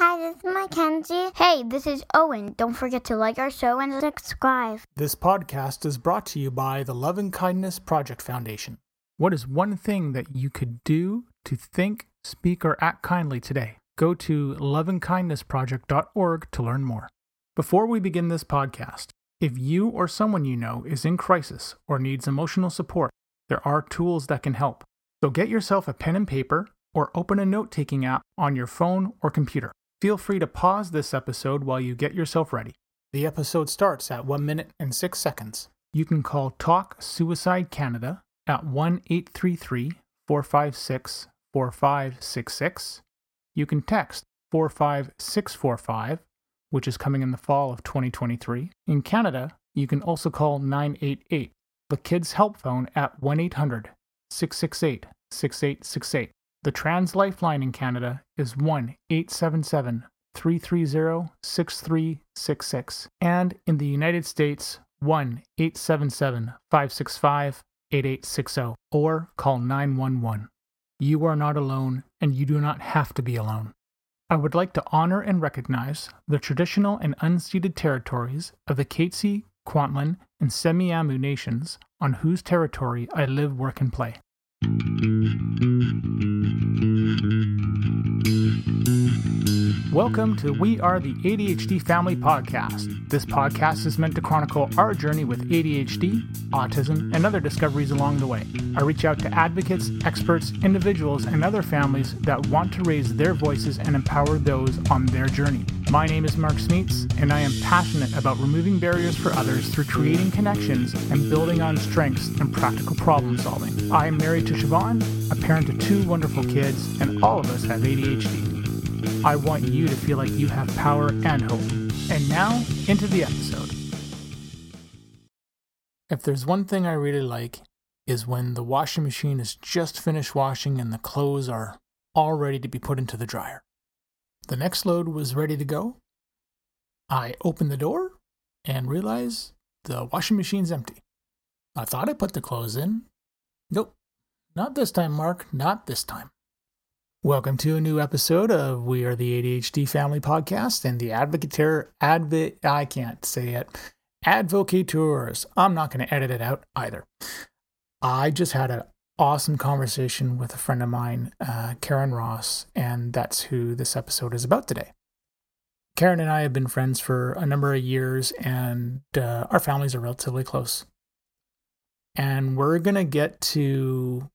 Hi, this is Mackenzie. Hey, this is Owen. Don't forget to like our show and subscribe. This podcast is brought to you by the Love and Kindness Project Foundation. What is one thing that you could do to think, speak, or act kindly today? Go to loveandkindnessproject.org to learn more. Before we begin this podcast, if you or someone you know is in crisis or needs emotional support, there are tools that can help. So get yourself a pen and paper or open a note taking app on your phone or computer. Feel free to pause this episode while you get yourself ready. The episode starts at 1 minute and 6 seconds. You can call Talk Suicide Canada at 1 833 456 4566. You can text 45645, which is coming in the fall of 2023. In Canada, you can also call 988, the Kids Help Phone at 1 800 668 6868. The Trans Lifeline in Canada is 1 877 330 6366. And in the United States, 1 877 565 8860 or call 911. You are not alone and you do not have to be alone. I would like to honor and recognize the traditional and unceded territories of the Katzie, Kwantlen, and Semiahmoo nations on whose territory I live, work, and play. Welcome to We Are the ADHD Family Podcast. This podcast is meant to chronicle our journey with ADHD, autism, and other discoveries along the way. I reach out to advocates, experts, individuals, and other families that want to raise their voices and empower those on their journey. My name is Mark Smeets, and I am passionate about removing barriers for others through creating connections and building on strengths and practical problem solving. I am married to Siobhan, a parent to two wonderful kids, and all of us have ADHD. I want you to feel like you have power and hope. And now, into the episode. If there's one thing I really like, is when the washing machine is just finished washing and the clothes are all ready to be put into the dryer. The next load was ready to go. I open the door and realize the washing machine's empty. I thought I put the clothes in. Nope, not this time, Mark, not this time. Welcome to a new episode of We Are the ADHD Family Podcast and the Advocator Advocate. I can't say it. Advocateurs. I'm not going to edit it out either. I just had an awesome conversation with a friend of mine, uh, Karyn Ross, and that's who this episode is about today. Karyn and I have been friends for a number of years, and uh, our families are relatively close. And we're going to get to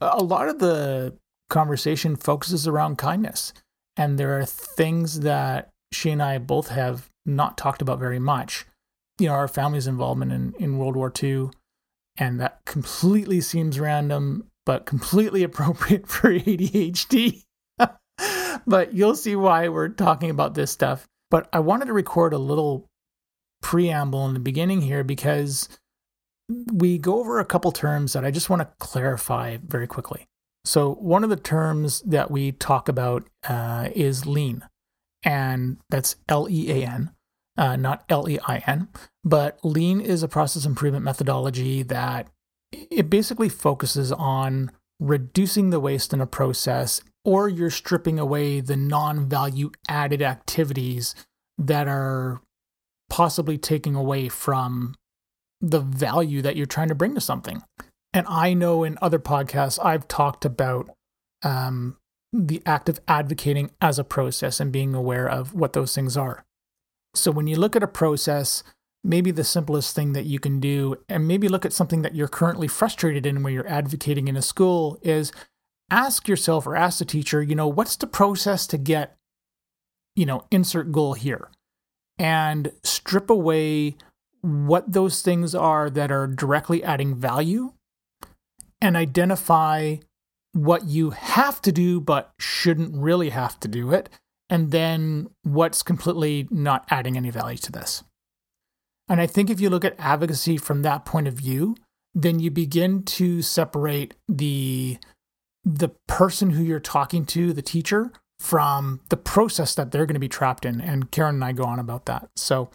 a lot of the conversation focuses around kindness. And there are things that she and I both have not talked about very much. You know, our family's involvement in, in World War II, and that completely seems random, but completely appropriate for ADHD. but you'll see why we're talking about this stuff. But I wanted to record a little preamble in the beginning here because we go over a couple terms that I just want to clarify very quickly. So, one of the terms that we talk about uh, is lean, and that's L E A N, uh, not L E I N. But lean is a process improvement methodology that it basically focuses on reducing the waste in a process, or you're stripping away the non value added activities that are possibly taking away from the value that you're trying to bring to something. And I know in other podcasts, I've talked about um, the act of advocating as a process and being aware of what those things are. So when you look at a process, maybe the simplest thing that you can do, and maybe look at something that you're currently frustrated in where you're advocating in a school, is ask yourself or ask the teacher, you know, what's the process to get, you know, insert goal here? And strip away what those things are that are directly adding value and identify what you have to do but shouldn't really have to do it, and then what's completely not adding any value to this. And I think if you look at advocacy from that point of view, then you begin to separate the the person who you're talking to, the teacher, from the process that they're going to be trapped in. And Karyn and I go on about that. So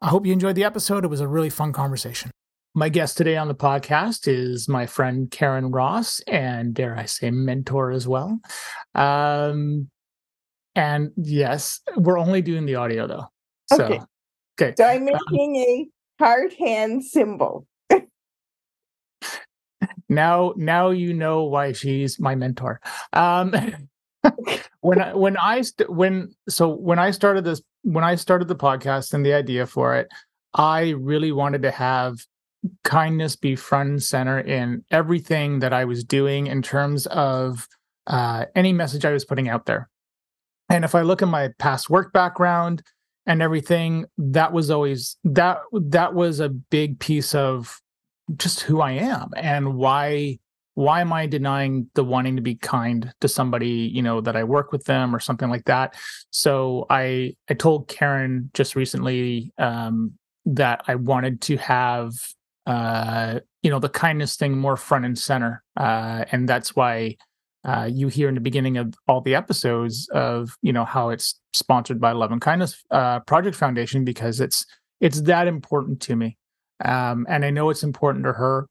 I hope you enjoyed the episode. It was a really fun conversation. My guest today on the podcast is my friend Karyn Ross, and dare I say, mentor as well. Um, and yes, we're only doing the audio though. So, Okay. okay. So I'm making a heart hand symbol. now now you know why she's my mentor um when i when i st- when so when i started this when i started the podcast and the idea for it i really wanted to have kindness be front and center in everything that i was doing in terms of uh any message i was putting out there and if i look at my past work background and everything that was always that that was a big piece of just who I am and why why am I denying the wanting to be kind to somebody, you know, that I work with them or something like that. So I I told Karyn just recently um that I wanted to have uh you know the kindness thing more front and center. Uh and that's why uh, you hear in the beginning of all the episodes of you know how it's sponsored by Love and Kindness uh, Project Foundation because it's it's that important to me um, and I know it's important to her.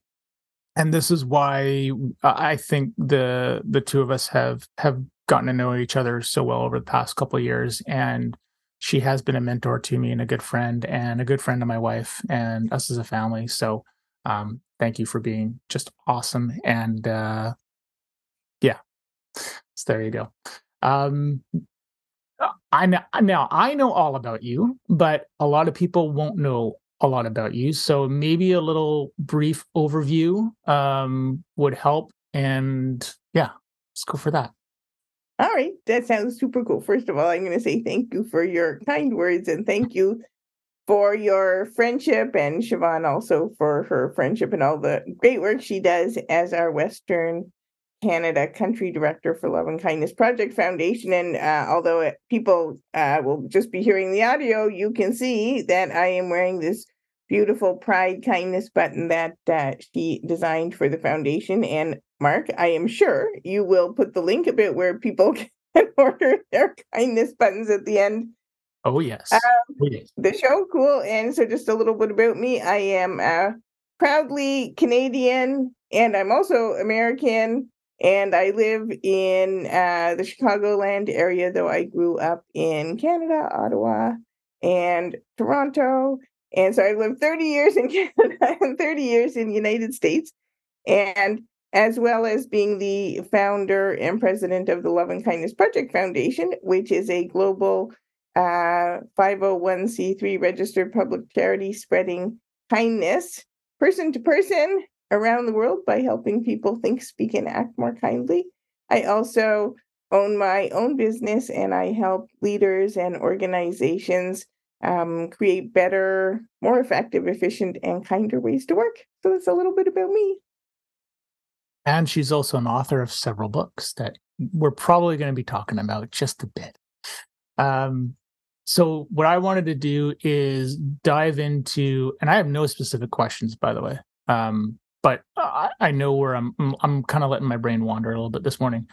And this is why I think the the two of us have have gotten to know each other so well over the past couple years. And she has been a mentor to me and a good friend and a good friend of my wife and us as a family. So um, thank you for being just awesome. And uh, yeah, so there you go. Um, I know now I know all about you, but a lot of people won't know a lot about you. So maybe a little brief overview um, would help. And yeah, let's go for that. All right, that sounds super cool. First of all, I'm going to say thank you for your kind words and thank you for your friendship and Siobhan also for her friendship and all the great work she does as our Western Canada country director for Love and Kindness Project Foundation. And uh, although it, people uh, will just be hearing the audio, you can see that I am wearing this beautiful Pride Kindness button that uh, she designed for the foundation. And Mark, I am sure you will put the link a bit where people can order their kindness buttons at the end. Oh yes. Um, oh, yes. the show cool and so just a little bit about me i am uh, proudly canadian and i'm also american and i live in uh, the chicagoland area though i grew up in canada ottawa and toronto and so i lived 30 years in canada and 30 years in the united states and as well as being the founder and president of the love and kindness project foundation which is a global uh, 501c3 registered public charity spreading kindness person to person around the world by helping people think, speak, and act more kindly. I also own my own business and I help leaders and organizations um, create better, more effective, efficient, and kinder ways to work. So that's a little bit about me. And she's also an author of several books that we're probably going to be talking about just a bit. Um, so what I wanted to do is dive into, and I have no specific questions, by the way. Um, but I, I know where I'm. I'm, kind of letting my brain wander a little bit this morning.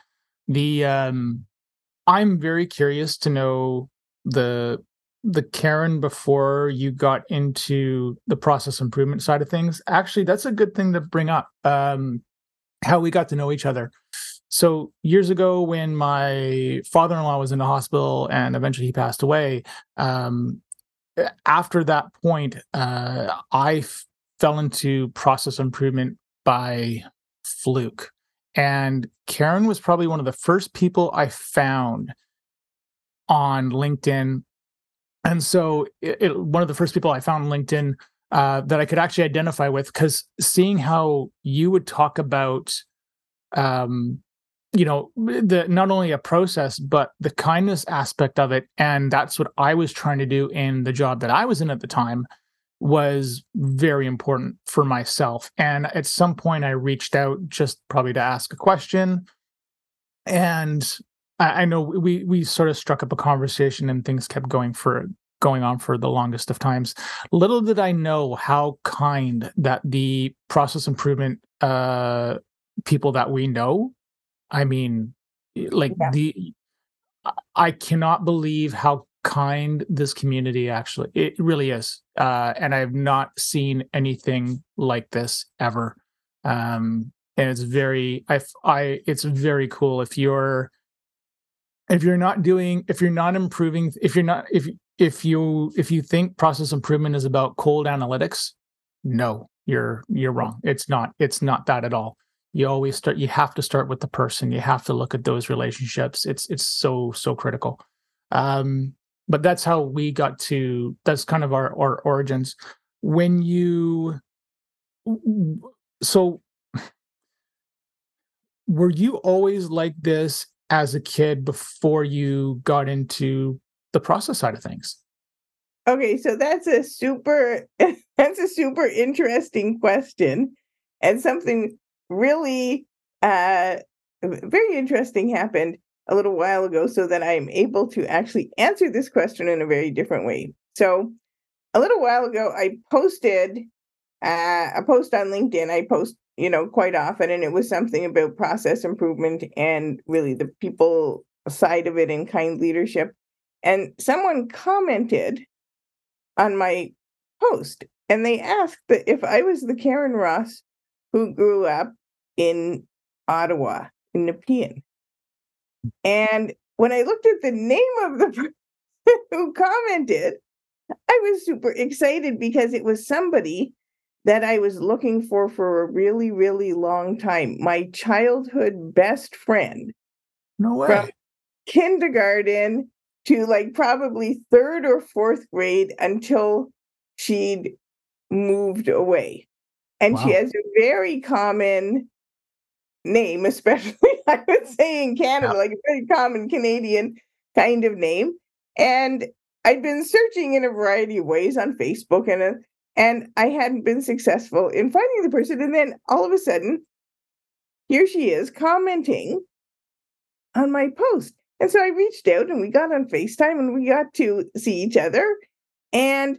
The um, I'm very curious to know the the Karyn before you got into the process improvement side of things. Actually, that's a good thing to bring up. Um, how we got to know each other. So years ago, when my father-in-law was in the hospital and eventually he passed away, um, after that point, uh, I f- fell into process improvement by fluke. And Karyn was probably one of the first people I found on LinkedIn. And so, it, it, one of the first people I found on LinkedIn uh, that I could actually identify with, because seeing how you would talk about um, you know the not only a process but the kindness aspect of it and that's what i was trying to do in the job that i was in at the time was very important for myself. And at some point i reached out just probably to ask a question. And i, I know we we sort of struck up a conversation and things kept going for going on for the longest of times little did i know how kind that the process improvement uh people that we know I mean, like yeah. the I cannot believe how kind this community actually it really is. Uh and I've not seen anything like this ever. Um and it's very I I it's very cool if you're if you're not doing if you're not improving if you're not if if you if you think process improvement is about cold analytics no you're you're wrong. It's not it's not that at all. You always start you have to start with the person. You have to look at those relationships. It's it's so so critical. Um but that's how we got to that's kind of our, our origins. When you so were you always like this as a kid before you got into the process side of things? Okay, so that's a super that's a super interesting question and something really uh very interesting happened a little while ago so that I'm able to actually answer this question in a very different way. So a little while ago I posted uh, a post on LinkedIn. I post you know, quite often. And it was something about process improvement and really the people side of it and kind leadership. And someone commented on my post and they asked that if I was the Karyn Ross who grew up in Ottawa, in Nepean. And when I looked at the name of the person who commented, I was super excited because it was somebody that I was looking for for a really, really long time. My childhood best friend. No way. From kindergarten to like probably third or fourth grade until she'd moved away. And wow. she has a very common name, especially I would say in Canada, yeah. like a very common Canadian kind of name. And I'd been searching in a variety of ways on Facebook and uh, and I hadn't been successful in finding the person. And then all of a sudden, here she is commenting on my post. And so I reached out and we got on FaceTime and we got to see each other. And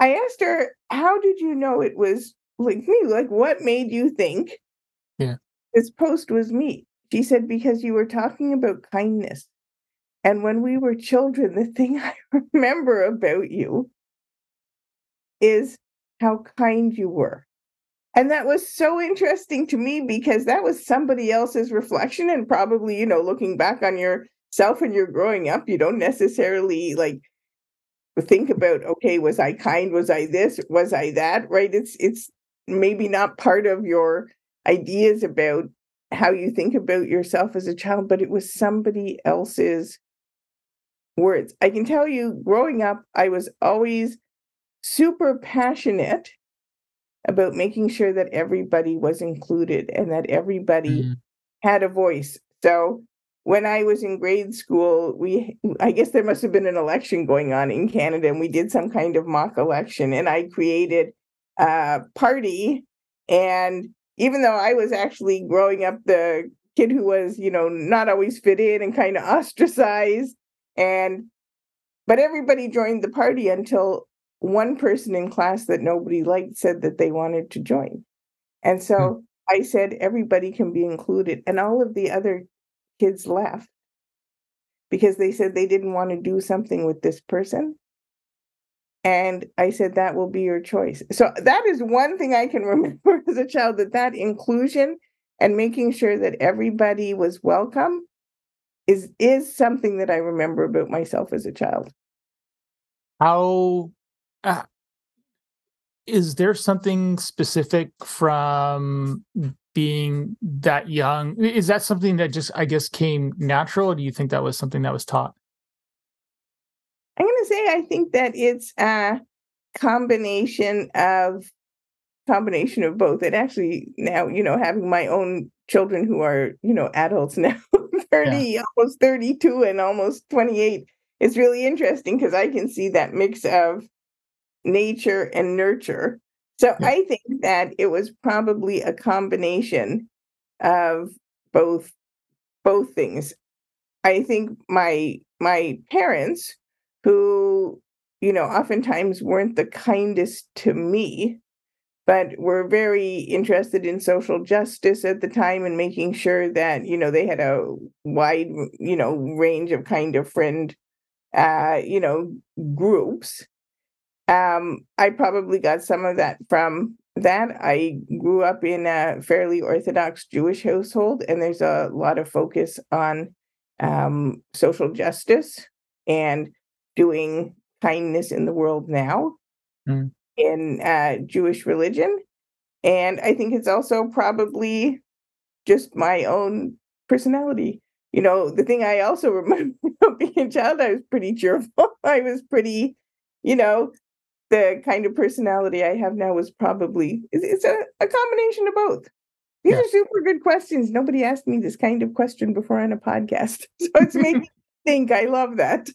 I asked her, How did you know it was like me? Like, what made you think yeah. this post was me? She said, Because you were talking about kindness. And when we were children, the thing I remember about you is how kind you were. And that was so interesting to me because that was somebody else's reflection. And probably, you know, looking back on yourself and you're growing up, you don't necessarily like think about, okay, was I kind? Was I this? Was I that? Right? It's it's maybe not part of your ideas about how you think about yourself as a child, but it was somebody else's words. I can tell you, growing up, I was always super passionate about making sure that everybody was included and that everybody mm-hmm. had a voice. So when I was in grade school, we I guess there must have been an election going on in Canada, and we did some kind of mock election, and I created a party. And even though I was actually growing up the kid who was, you know, not always fit in and kind of ostracized, and but everybody joined the party until one person in class that nobody liked said that they wanted to join. And so mm. I said, everybody can be included. And all of the other kids left because they said they didn't want to do something with this person. And I said, that will be your choice. So that is one thing I can remember as a child that that inclusion and making sure that everybody was welcome is is something that I remember about myself as a child. How uh, is there something specific from being that young? Is that something that just, I guess, came natural, or do you think that was something that was taught? I'm going to say I think that it's a combination of combination of both. And actually now, you know, having my own children who are, you know, adults now, 30, yeah. almost 32 and almost 28, it's really interesting because I can see that mix of nature and nurture. So yeah. I think that it was probably a combination of both both things. I think my my parents who you know oftentimes weren't the kindest to me but were very interested in social justice at the time and making sure that you know they had a wide you know range of kind of friend uh you know groups um, I probably got some of that from that. I grew up in a fairly Orthodox Jewish household, and there's a lot of focus on um, social justice and doing kindness in the world now Mm. in uh, Jewish religion. And I think it's also probably just my own personality. You know, the thing I also remember being a child, I was pretty cheerful. I was pretty, you know, the kind of personality I have now was probably it's, a, a combination of both. These Yeah. are super good questions. Nobody asked me this kind of question before on a podcast. So it's made me think. I love that.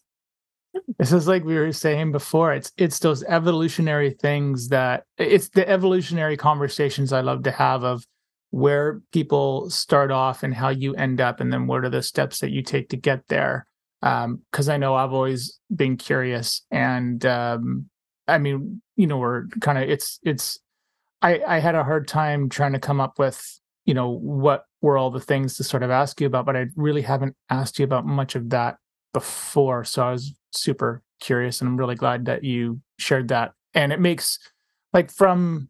This is like we were saying before. It's it's those evolutionary things that it's the evolutionary conversations I love to have of where people start off and how you end up, and then what are the steps that you take to get there. Because I know I've always been curious, and um, I mean, you know, we're kind of it's it's. I I had a hard time trying to come up with you know what were all the things to sort of ask you about, but I really haven't asked you about much of that before. So I was super curious and I'm really glad that you shared that. And it makes like from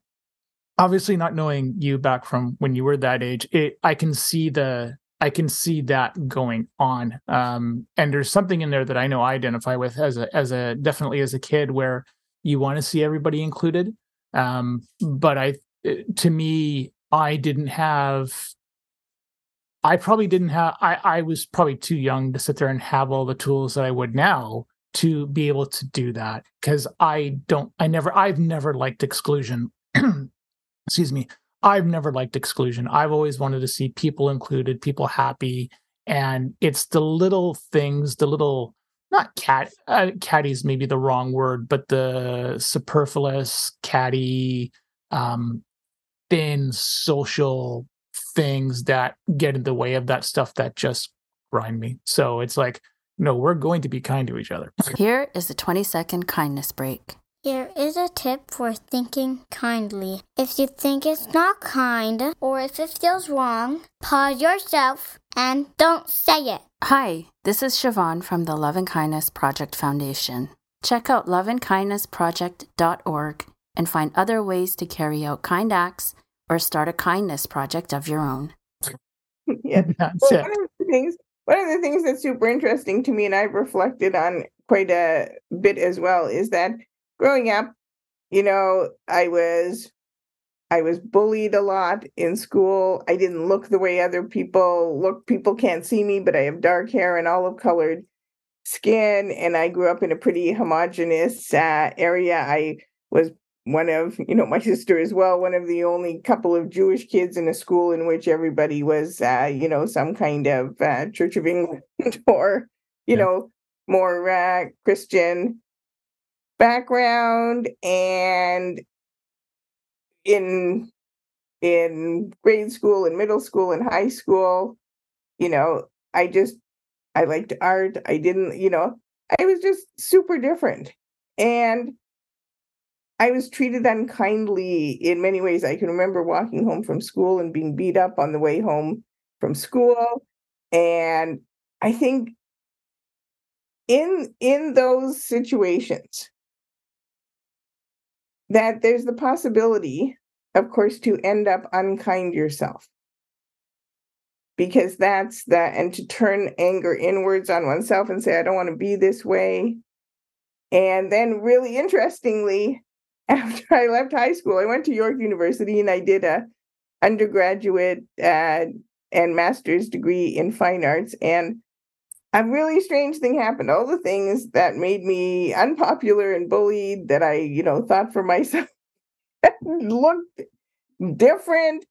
obviously not knowing you back from when you were that age, it I can see the I can see that going on. Um and there's something in there that I know I identify with as a as a definitely as a kid where you want to see everybody included. Um but I to me I didn't have I probably didn't have I, I was probably too young to sit there and have all the tools that I would now to be able to do that because I don't I never I've never liked exclusion. Excuse me. I've never liked exclusion. I've always wanted to see people included, people happy. And it's the little things, the little not cat uh, catty is maybe the wrong word, but the superfluous catty um thin social things that get in the way of that stuff that just grind me. So it's like, no, we're going to be kind to each other. Here is a 20 second kindness break. Here is a tip for thinking kindly. If you think it's not kind or if it feels wrong, pause yourself and don't say it. Hi, this is Siobhan from the Love and Kindness Project Foundation. Check out loveandkindnessproject.org and find other ways to carry out kind acts or start a kindness project of your own. yeah. Well, one of the things one of the things that's super interesting to me and I've reflected on quite a bit as well is that growing up, you know, I was I was bullied a lot in school. I didn't look the way other people look. People can't see me, but I have dark hair and olive colored skin. And I grew up in a pretty homogenous uh, area. I was one of, you know, my sister as well, one of the only couple of Jewish kids in a school in which everybody was, uh, you know, some kind of uh, Church of England or, you Yeah. know, more uh, Christian background. And in in grade school and middle school and high school, you know, I just I liked art. I didn't, you know, I was just super different. And I was treated unkindly in many ways. I can remember walking home from school and being beat up on the way home from school. And I think in in those situations that there's the possibility, of course, to end up unkind yourself. Because that's that, and to turn anger inwards on oneself and say, I don't want to be this way. And then, really interestingly, after I left high school, I went to York University and I did a undergraduate uh, and master's degree in fine arts. And a really strange thing happened. All the things that made me unpopular and bullied that I, you know, thought for myself looked different,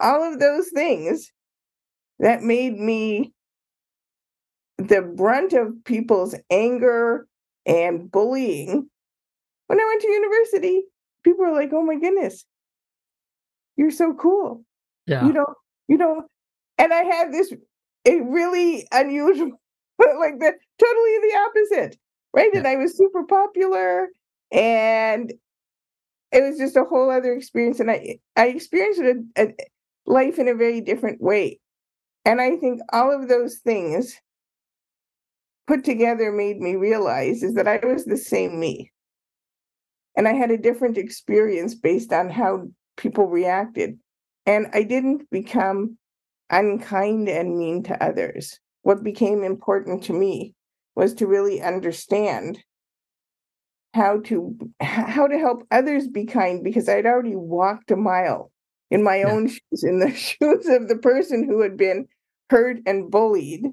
all of those things that made me the brunt of people's anger and bullying. When I went to university, people were like, oh my goodness, you're so cool. Yeah. You know, you know, and I had this a really unusual, like the totally the opposite, right? And I was super popular, and it was just a whole other experience. And I I experienced a, a life in a very different way, and I think all of those things put together made me realize is that I was the same me, and I had a different experience based on how people reacted, and I didn't become unkind and mean to others. What became important to me was to really understand how to how to help others be kind because I'd already walked a mile in my yeah. own shoes, in the shoes of the person who had been hurt and bullied,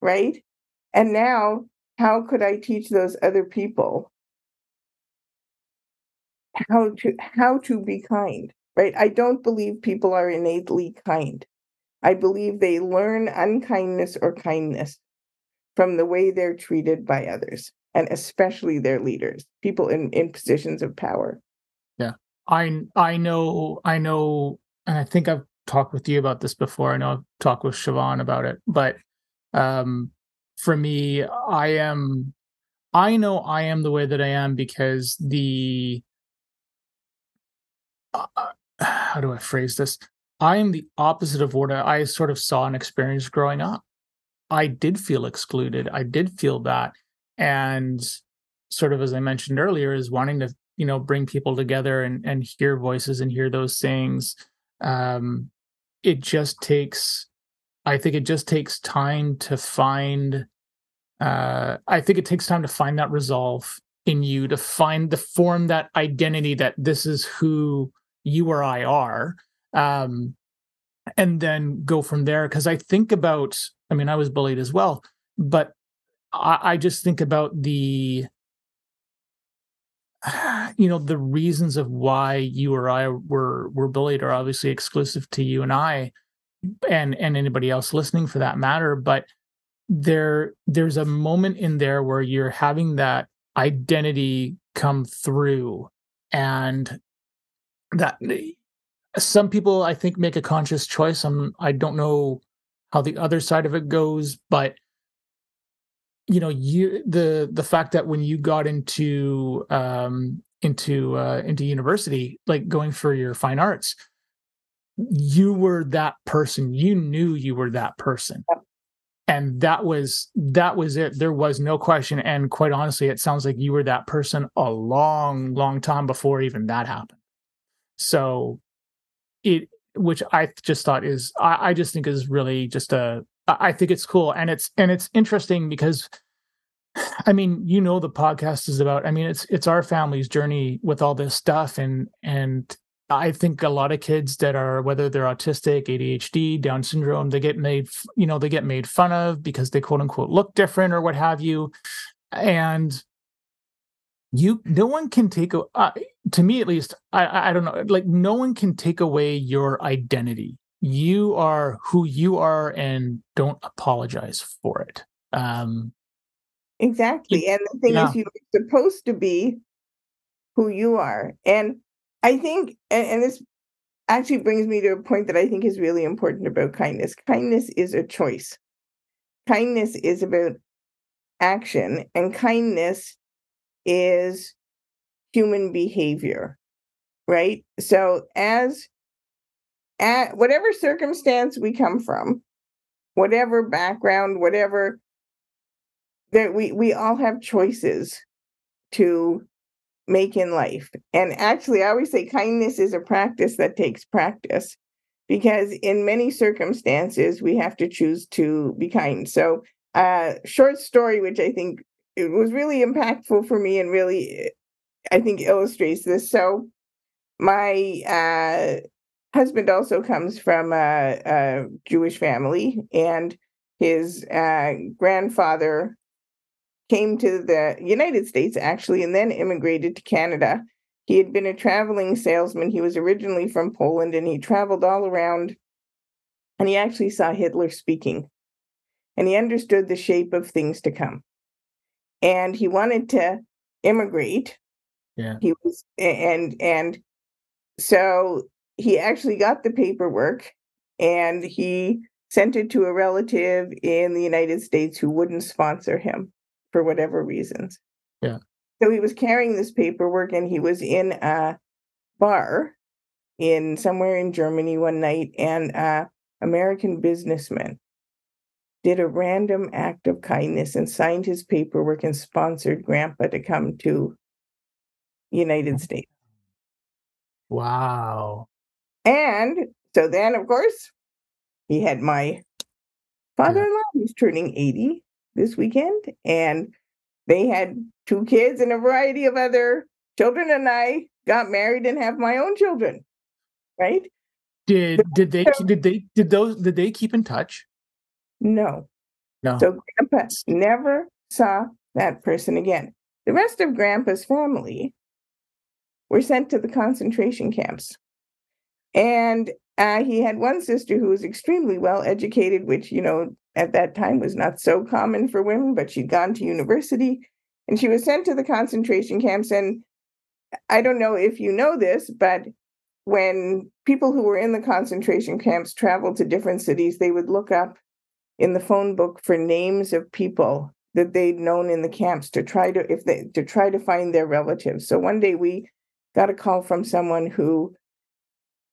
right? And now, how could I teach those other people how to how to be kind, right? I don't believe people are innately kind. I believe they learn unkindness or kindness from the way they're treated by others, and especially their leaders, people in, in positions of power. Yeah. I I know I know and I think I've talked with you about this before. I know I've talked with Siobhan about it, but um for me, I am I know I am the way that I am because the uh, how do I phrase this? I am the opposite of what I sort of saw and experienced growing up. I did feel excluded. I did feel that. And sort of as I mentioned earlier, is wanting to, you know, bring people together and, and hear voices and hear those things. Um, it just takes, I think it just takes time to find, uh, I think it takes time to find that resolve in you, to find the form that identity that this is who you or I are. Um, and then go from there. Cause I think about, I mean, I was bullied as well, but I, I just think about the, you know, the reasons of why you or I were were bullied are obviously exclusive to you and I, and and anybody else listening for that matter. But there there's a moment in there where you're having that identity come through and that some people I think make a conscious choice. I'm I don't know how the other side of it goes, but you know, you the the fact that when you got into um into uh into university, like going for your fine arts, you were that person. You knew you were that person. And that was that was it. There was no question. And quite honestly, it sounds like you were that person a long, long time before even that happened. So it which I just thought is I, I just think is really just a I think it's cool and it's and it's interesting because I mean, you know the podcast is about I mean it's it's our family's journey with all this stuff and and I think a lot of kids that are whether they're autistic, ADHD, Down syndrome, they get made you know they get made fun of because they quote unquote look different or what have you. And you no one can take a uh, to me at least I, I don't know like no one can take away your identity. You are who you are and don't apologize for it. Um exactly and the thing yeah. is you're supposed to be who you are and i think and, and this actually brings me to a point that i think is really important about kindness. Kindness is a choice. Kindness is about action and kindness is human behavior, right? So, as at whatever circumstance we come from, whatever background, whatever that we we all have choices to make in life. And actually, I always say kindness is a practice that takes practice because in many circumstances we have to choose to be kind. So, uh short story which I think it was really impactful for me and really I think illustrates this. So my uh, husband also comes from a, a, Jewish family, and his uh, grandfather came to the United States actually, and then immigrated to Canada. He had been a traveling salesman. He was originally from Poland, and he traveled all around. And he actually saw Hitler speaking, and he understood the shape of things to come and he wanted to immigrate. Yeah. He was and and so he actually got the paperwork and he sent it to a relative in the United States who wouldn't sponsor him for whatever reasons. Yeah. So he was carrying this paperwork and he was in a bar in somewhere in Germany one night and uh American businessman did a random act of kindness and signed his paperwork and sponsored grandpa to come to United States. Wow. And so then of course he had my father-in-law, he's turning 80 this weekend. And they had two kids and a variety of other children. And I got married and have my own children. Right. Did did they did they did those did they keep in touch? No. No. So grandpa never saw that person again. The rest of grandpa's family were sent to the concentration camps. And uh, he had one sister who was extremely well educated, which, you know, at that time was not so common for women, but she'd gone to university and she was sent to the concentration camps. And I don't know if you know this, but when people who were in the concentration camps traveled to different cities, they would look up in the phone book for names of people that they'd known in the camps to try to if they to try to find their relatives. So one day we got a call from someone who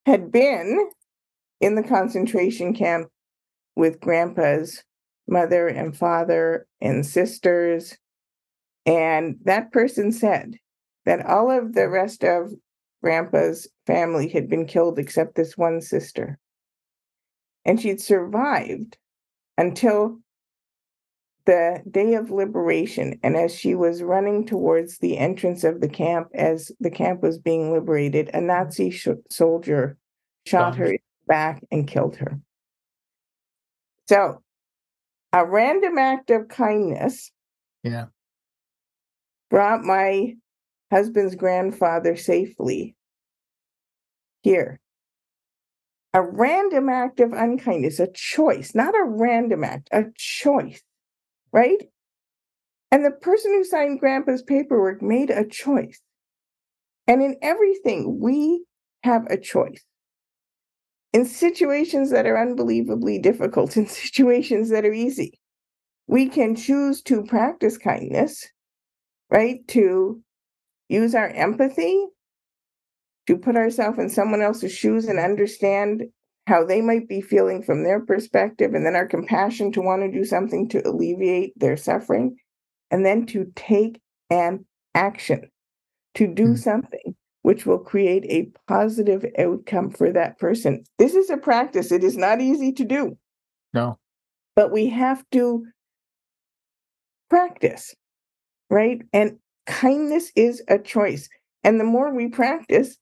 had been in the concentration camp with grandpa's mother and father and sisters. And that person said that all of the rest of grandpa's family had been killed except this one sister. And she'd survived until the day of liberation. And as she was running towards the entrance of the camp, as the camp was being liberated, a Nazi sh- soldier shot her in the back and killed her. So, a random act of kindness Yeah. brought my husband's grandfather safely here. A random act of unkindness, a choice, not a random act, a choice, right? And the person who signed grandpa's paperwork made a choice. And in everything, we have a choice. In situations that are unbelievably difficult, in situations that are easy, we can choose to practice kindness, right? To use our empathy to put ourselves in someone else's shoes and understand how they might be feeling from their perspective, and then our compassion to want to do something to alleviate their suffering, and then to take an action to do mm. something which will create a positive outcome for that person. This is a practice, it is not easy to do. No. But we have to practice, right? And kindness is a choice. And the more we practice,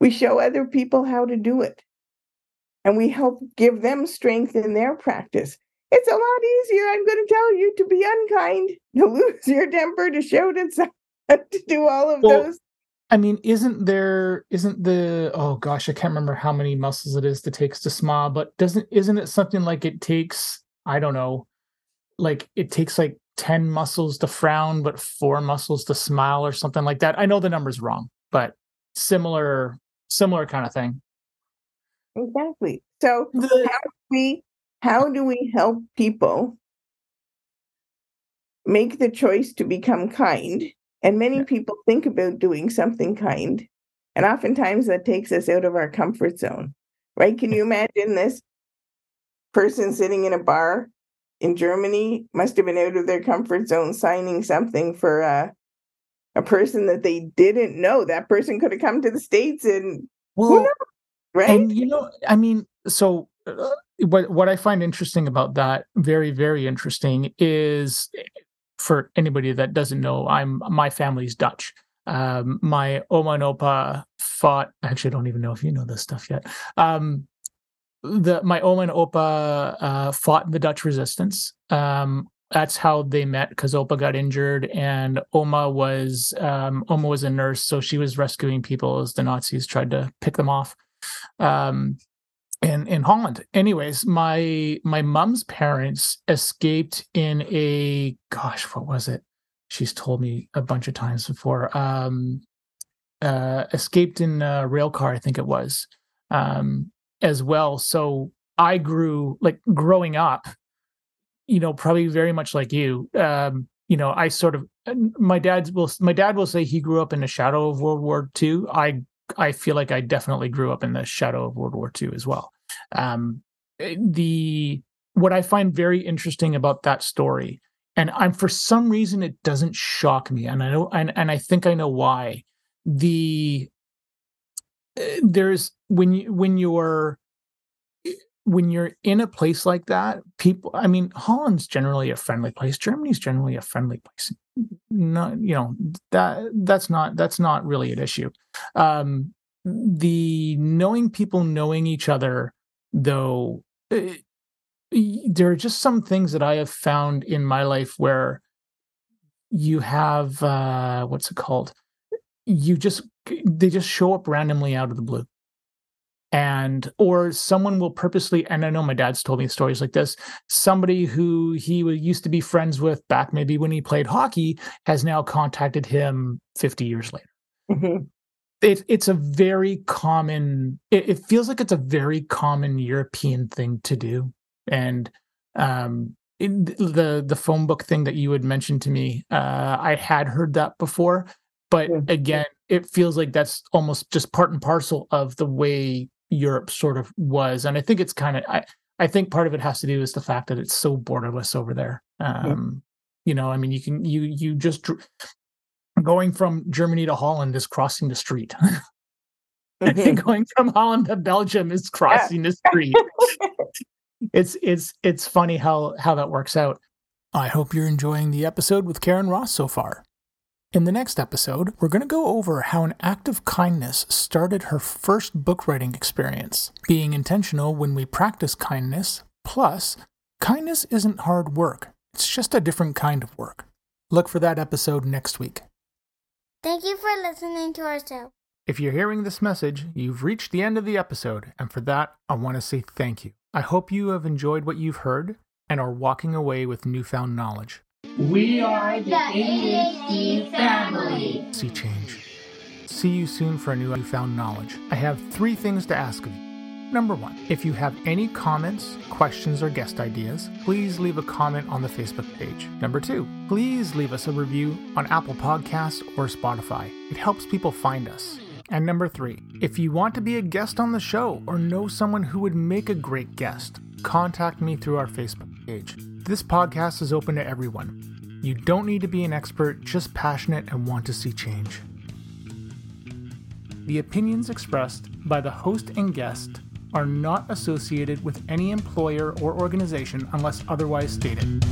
we show other people how to do it. And we help give them strength in their practice. It's a lot easier, I'm going to tell you, to be unkind, to lose your temper, to shout at someone, to do all of well, those. I mean, isn't there isn't the oh gosh, I can't remember how many muscles it is that takes to smile, but doesn't isn't it something like it takes, I don't know, like it takes like 10 muscles to frown, but four muscles to smile or something like that. I know the number's wrong, but similar, similar kind of thing. Exactly. So how do we how do we help people make the choice to become kind? And many yeah. people think about doing something kind. And oftentimes that takes us out of our comfort zone. Right? Can you imagine this person sitting in a bar in Germany must have been out of their comfort zone signing something for uh, a person that they didn't know. That person could have come to the States and well, right? And you know, I mean, so uh, what what I find interesting about that, very very interesting, is for anybody that doesn't know, I'm my family's Dutch. Um, my oma and opa fought. Actually, I don't even know if you know this stuff yet. Um, the my Oma and Opa uh, fought the Dutch resistance. Um, that's how they met because Opa got injured and Oma was um, Oma was a nurse, so she was rescuing people as the Nazis tried to pick them off. Um, in in Holland. Anyways, my my mom's parents escaped in a gosh, what was it? She's told me a bunch of times before. Um, uh, escaped in a rail car, I think it was. Um, as well. So I grew like growing up, you know, probably very much like you. Um, you know, I sort of my dad will my dad will say he grew up in the shadow of World War II. I I feel like I definitely grew up in the shadow of World War II as well. Um, eh, the what I find very interesting about that story, and I'm for some reason it doesn't shock me, and I know and and I think I know why. The there's when you when you're when you're in a place like that, people, I mean, Holland's generally a friendly place. Germany's generally a friendly place. Not, you know, that that's not that's not really an issue. Um, the knowing people knowing each other, though, it, eh, there are just some things that I have found in my life where you have uh, what's it called? You just they just show up randomly out of the blue and or someone will purposely and i know my dad's told me stories like this somebody who he used to be friends with back maybe when he played hockey has now contacted him 50 years later. Mm-hmm. it, it's a very common it, it, feels like it's a very common european thing to do. And um the the phone book thing that you had mentioned to me uh i had heard that before but again it feels like that's almost just part and parcel of the way Europe sort of was. And I think it's kind of I, I think part of it has to do with the fact that it's so borderless over there. Um, yeah. You know, I mean, you can you you just going from Germany to Holland is crossing the street. Mm-hmm. going from Holland to Belgium is crossing yeah. the street. it's it's it's funny how how that works out. I hope you're enjoying the episode with Karyn Ross so far. In the next episode, we're going to go over how an act of kindness started her first book writing experience, being intentional when we practice kindness, plus, kindness isn't hard work, it's just a different kind of work. Look for that episode next week. Thank you for listening to our show. If you're hearing this message, you've reached the end of the episode, and for that, I want to say thank you. I hope you have enjoyed what you've heard and are walking away with newfound knowledge. We are the ADHD family. See change. See you soon for a new newfound knowledge. I have three things to ask of you. Number one, if you have any comments, questions, or guest ideas, please leave a comment on the Facebook page. Number two, please leave us a review on Apple Podcasts or Spotify. It helps people find us. And number three, if you want to be a guest on the show or know someone who would make a great guest, contact me through our Facebook page. This podcast is open to everyone. You don't need to be an expert, just passionate and want to see change. The opinions expressed by the host and guest are not associated with any employer or organization unless otherwise stated.